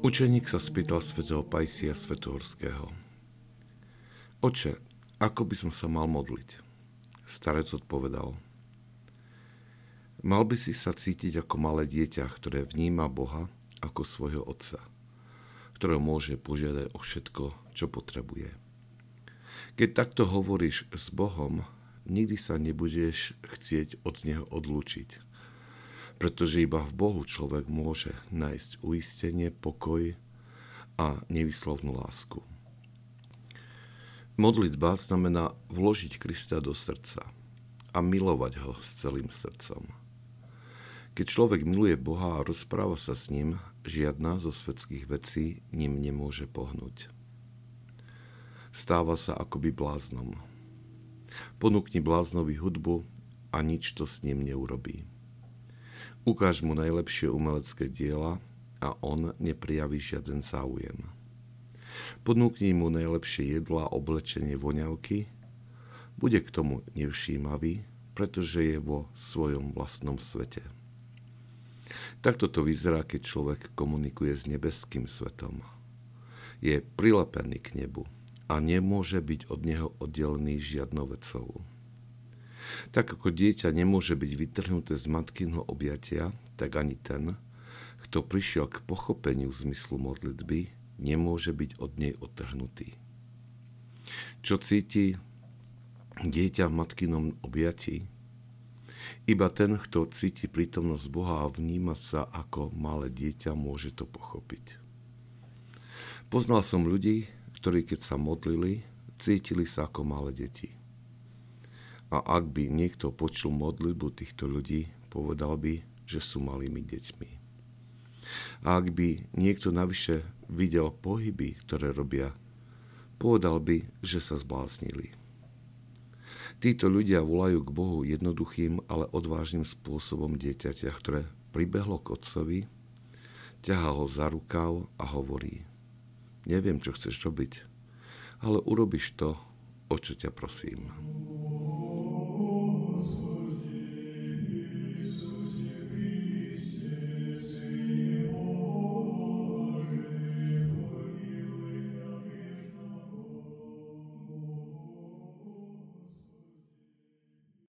Učeník sa spýtal svätého Pajsia Svetohorského. Oče, ako by som sa mal modliť? Starec odpovedal. Mal by si sa cítiť ako malé dieťa, ktoré vníma Boha ako svojho otca, ktorého môže požiadať o všetko, čo potrebuje. Keď takto hovoríš s Bohom, nikdy sa nebudeš chcieť od Neho odlúčiť, pretože iba v Bohu človek môže nájsť uistenie, pokoj a nevyslovnú lásku. Modlitba znamená vložiť Krista do srdca a milovať ho s celým srdcom. Keď človek miluje Boha a rozpráva sa s ním, žiadna zo svetských vecí ním nemôže pohnúť. Stáva sa akoby bláznom. Ponúkni bláznovi hudbu a nič to s ním neurobí. Ukáž mu najlepšie umelecké diela a on neprijaví žiaden záujem. Ponúkni mu najlepšie jedla, oblečenie, voňavky, bude k tomu nevšímavý, pretože je vo svojom vlastnom svete. Takto to vyzerá, keď človek komunikuje s nebeským svetom. Je prilepený k nebu a nemôže byť od neho oddelený žiadnou vecou. Tak ako dieťa nemôže byť vytrhnuté z matkinho objatia, tak ani ten, kto prišiel k pochopeniu zmyslu modlitby, nemôže byť od nej odtrhnutý. Čo cíti dieťa v matkinom objatí? Iba ten, kto cíti prítomnosť Boha a vníma sa ako malé dieťa, môže to pochopiť. Poznal som ľudí, ktorí keď sa modlili, cítili sa ako malé deti. A ak by niekto počul modlitbu týchto ľudí, povedal by, že sú malými deťmi. A ak by niekto navyše videl pohyby, ktoré robia, povedal by, že sa zbláznili. Títo ľudia volajú k Bohu jednoduchým, ale odvážnym spôsobom dieťaťa, ktoré pribehlo k otcovi, ťahá ho za rukav a hovorí Neviem, čo chceš robiť, ale urobíš to, o čo ťa prosím.